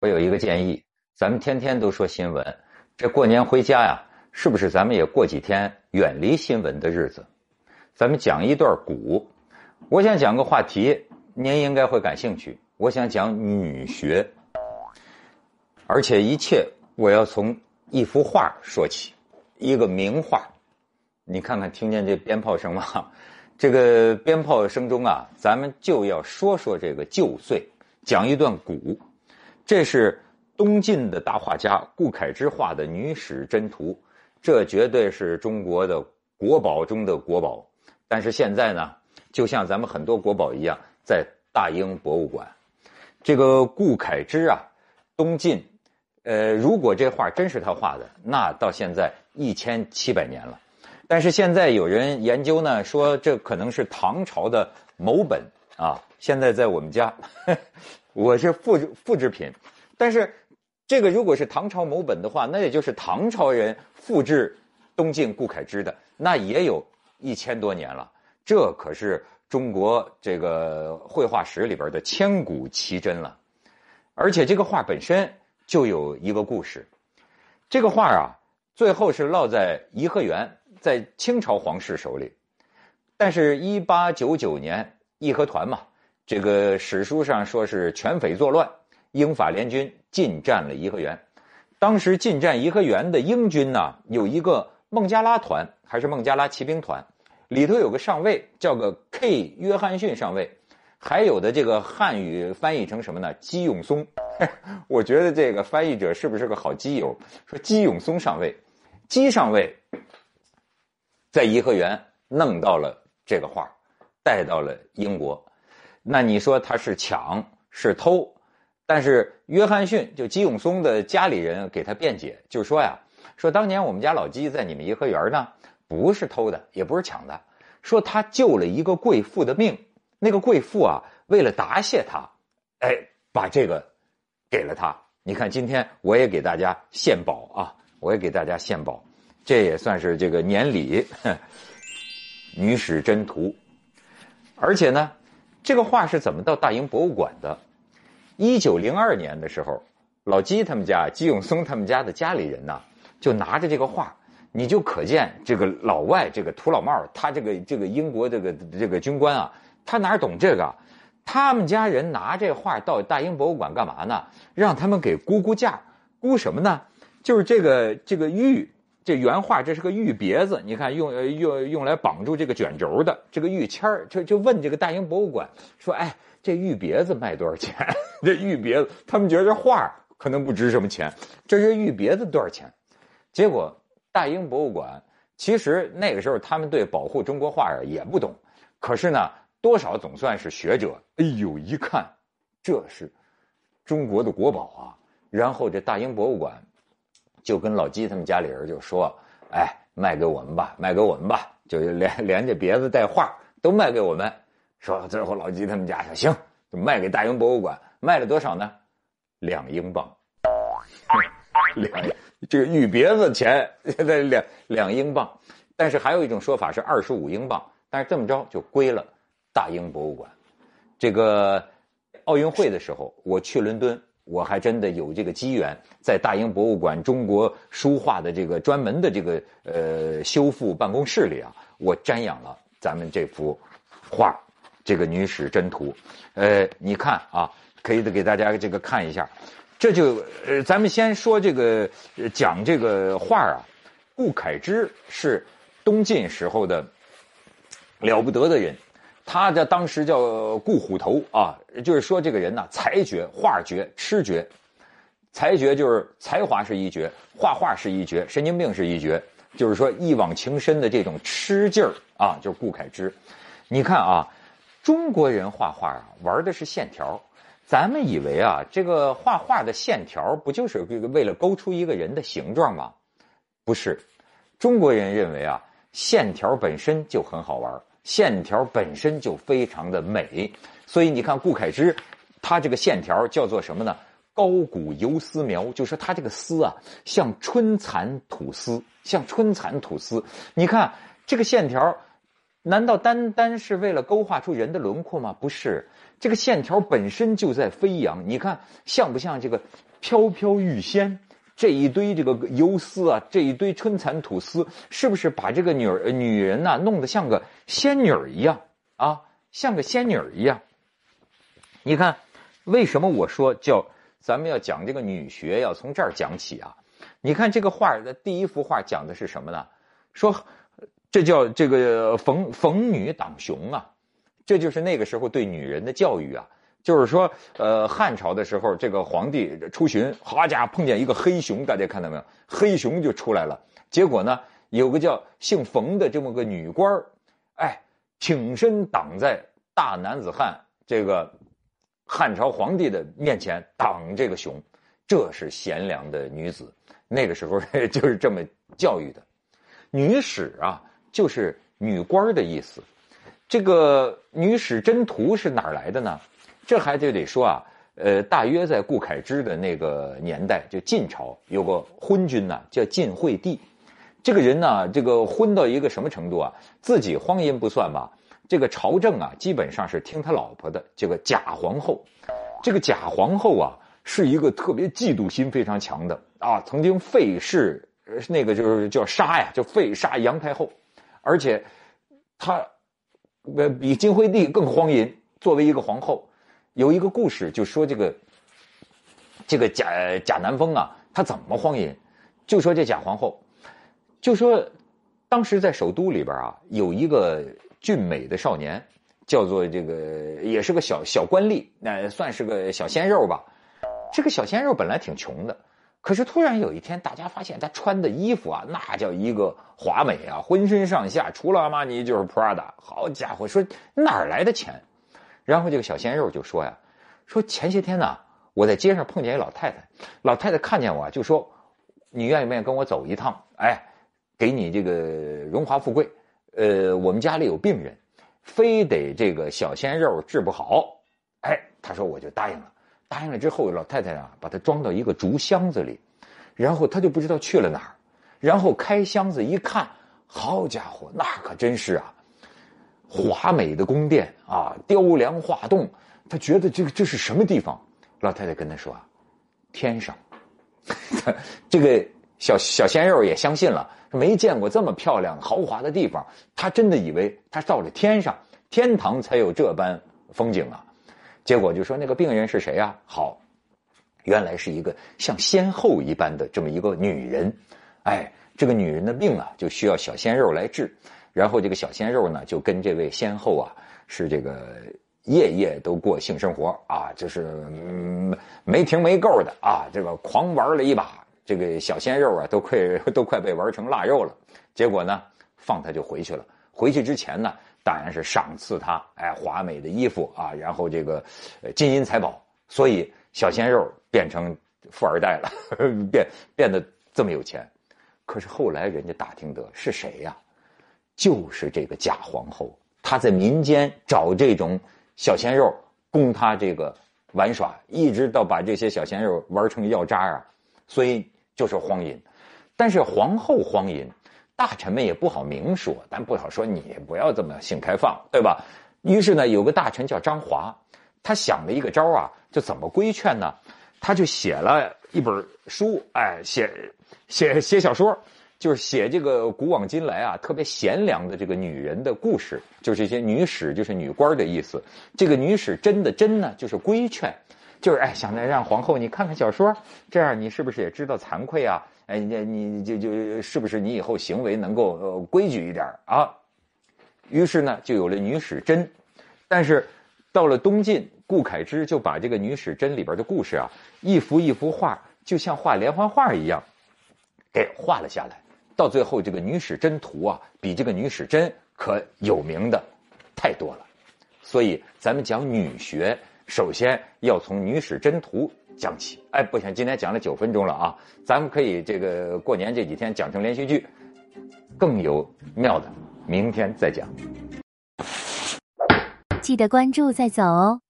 我有一个建议，咱们天天都说新闻，这过年回家呀，是不是咱们也过几天远离新闻的日子？咱们讲一段古。我想讲个话题，您应该会感兴趣。我想讲女学，而且一切我要从一幅画说起，一个名画。你看看，听见这鞭炮声吗？这个鞭炮声中啊，咱们就要说说这个旧岁，讲一段古。这是东晋的大画家顾恺之画的《女史箴图》，这绝对是中国的国宝中的国宝。但是现在呢，就像咱们很多国宝一样，在大英博物馆。这个顾恺之啊，东晋，呃，如果这画真是他画的，那到现在一千七百年了。但是现在有人研究呢，说这可能是唐朝的某本啊，现在在我们家。我是复制复制品，但是这个如果是唐朝某本的话，那也就是唐朝人复制东晋顾恺之的，那也有一千多年了。这可是中国这个绘画史里边的千古奇珍了。而且这个画本身就有一个故事，这个画啊，最后是落在颐和园，在清朝皇室手里，但是一八九九年义和团嘛。这个史书上说是全匪作乱，英法联军进占了颐和园。当时进占颐和园的英军呢，有一个孟加拉团，还是孟加拉骑兵团，里头有个上尉叫个 K 约翰逊上尉，还有的这个汉语翻译成什么呢？基永松。我觉得这个翻译者是不是个好基友？说基永松上尉，基上尉在颐和园弄到了这个画，带到了英国。那你说他是抢是偷，但是约翰逊就姬永松的家里人给他辩解，就说呀，说当年我们家老姬在你们颐和园呢，不是偷的，也不是抢的，说他救了一个贵妇的命，那个贵妇啊，为了答谢他，哎，把这个给了他。你看今天我也给大家献宝啊，我也给大家献宝，这也算是这个年礼，《女史箴图》，而且呢。这个画是怎么到大英博物馆的？一九零二年的时候，老姬他们家、姬永松他们家的家里人呢，就拿着这个画，你就可见这个老外这个土老帽，他这个这个英国这个这个军官啊，他哪懂这个？他们家人拿这画到大英博物馆干嘛呢？让他们给估估价，估什么呢？就是这个这个玉。这原画这是个玉别子，你看用用用来绑住这个卷轴的这个玉签儿，就就问这个大英博物馆说：“哎，这玉别子卖多少钱？这玉别子，他们觉得这画可能不值什么钱，这是玉别子多少钱？”结果大英博物馆其实那个时候他们对保护中国画也不懂，可是呢，多少总算是学者。哎呦，一看这是中国的国宝啊，然后这大英博物馆。就跟老姬他们家里人就说：“哎，卖给我们吧，卖给我们吧，就连 连这别子带画都卖给我们。”说最后老姬他们家说：“行，就卖给大英博物馆，卖了多少呢？两英镑。两这个玉别子钱现在两两英镑，但是还有一种说法是二十五英镑，但是这么着就归了大英博物馆。这个奥运会的时候，我去伦敦。”我还真的有这个机缘，在大英博物馆中国书画的这个专门的这个呃修复办公室里啊，我瞻仰了咱们这幅画，这个《女史箴图》。呃，你看啊，可以给大家这个看一下。这就呃，咱们先说这个讲这个画啊，顾恺之是东晋时候的了不得的人。他的当时叫顾虎头啊，就是说这个人呢，才绝、画绝、痴绝。才绝就是才华是一绝，画画是一绝，神经病是一绝。就是说一往情深的这种痴劲儿啊，就是顾恺之。你看啊，中国人画画啊，玩的是线条。咱们以为啊，这个画画的线条不就是为了勾出一个人的形状吗？不是，中国人认为啊，线条本身就很好玩。线条本身就非常的美，所以你看顾恺之，他这个线条叫做什么呢？高古游丝描，就说他这个丝啊，像春蚕吐丝，像春蚕吐丝。你看这个线条，难道单单是为了勾画出人的轮廓吗？不是，这个线条本身就在飞扬。你看像不像这个飘飘欲仙，这一堆这个游丝啊，这一堆春蚕吐丝，是不是把这个女儿女人呐弄得像个仙女儿一样啊？像个仙女儿一样。你看，为什么我说叫咱们要讲这个女学，要从这儿讲起啊？你看这个画的第一幅画讲的是什么呢？说这叫这个逢逢女挡雄啊，这就是那个时候对女人的教育啊。就是说，呃，汉朝的时候，这个皇帝出巡，好家伙，碰见一个黑熊，大家看到没有？黑熊就出来了。结果呢，有个叫姓冯的这么个女官哎，挺身挡在大男子汉这个汉朝皇帝的面前挡这个熊，这是贤良的女子。那个时候 就是这么教育的。女史啊，就是女官的意思。这个女史箴图是哪儿来的呢？这还就得说啊，呃，大约在顾恺之的那个年代，就晋朝有个昏君呐，叫晋惠帝。这个人呢，这个昏到一个什么程度啊？自己荒淫不算吧，这个朝政啊，基本上是听他老婆的。这个贾皇后，这个贾皇后啊，是一个特别嫉妒心非常强的啊，曾经废弑那个就是叫杀呀，就废杀杨太后，而且她呃比晋惠帝更荒淫。作为一个皇后。有一个故事，就说这个这个贾贾南风啊，他怎么荒淫？就说这贾皇后，就说当时在首都里边啊，有一个俊美的少年，叫做这个也是个小小官吏，那算是个小鲜肉吧。这个小鲜肉本来挺穷的，可是突然有一天，大家发现他穿的衣服啊，那叫一个华美啊，浑身上下除了阿玛尼就是 Prada。好家伙，说哪儿来的钱？然后这个小鲜肉就说呀：“说前些天呢，我在街上碰见一老太太，老太太看见我就说，你愿意不愿意跟我走一趟？哎，给你这个荣华富贵。呃，我们家里有病人，非得这个小鲜肉治不好。哎，他说我就答应了。答应了之后，老太太啊把他装到一个竹箱子里，然后他就不知道去了哪儿。然后开箱子一看，好家伙，那可真是啊！”华美的宫殿啊，雕梁画栋，他觉得这个这是什么地方？老太太跟他说啊，天上。这个小小鲜肉也相信了，没见过这么漂亮豪华的地方，他真的以为他到了天上，天堂才有这般风景啊。结果就说那个病人是谁啊？好，原来是一个像仙后一般的这么一个女人。哎，这个女人的病啊，就需要小鲜肉来治。然后这个小鲜肉呢，就跟这位先后啊，是这个夜夜都过性生活啊，就是没停没够的啊，这个狂玩了一把，这个小鲜肉啊，都快都快被玩成腊肉了。结果呢，放他就回去了。回去之前呢，当然是赏赐他哎华美的衣服啊，然后这个金银财宝，所以小鲜肉变成富二代了，变变得这么有钱。可是后来人家打听得是谁呀？就是这个假皇后，她在民间找这种小鲜肉供她这个玩耍，一直到把这些小鲜肉玩成药渣啊，所以就是荒淫。但是皇后荒淫，大臣们也不好明说，但不好说你不要这么性开放，对吧？于是呢，有个大臣叫张华，他想了一个招啊，就怎么规劝呢？他就写了一本书，哎，写写写小说。就是写这个古往今来啊，特别贤良的这个女人的故事，就是一些女史，就是女官的意思。这个女史真的真呢，就是规劝，就是哎，想着让皇后你看看小说，这样你是不是也知道惭愧啊？哎，你你就就是不是你以后行为能够呃规矩一点啊？于是呢，就有了女史箴。但是到了东晋，顾恺之就把这个女史箴里边的故事啊，一幅一幅画，就像画连环画一样，给画了下来。到最后，这个女史箴图啊，比这个女史箴可有名的太多了。所以，咱们讲女学，首先要从女史箴图讲起。哎，不行，今天讲了九分钟了啊，咱们可以这个过年这几天讲成连续剧，更有妙的，明天再讲。记得关注再走哦。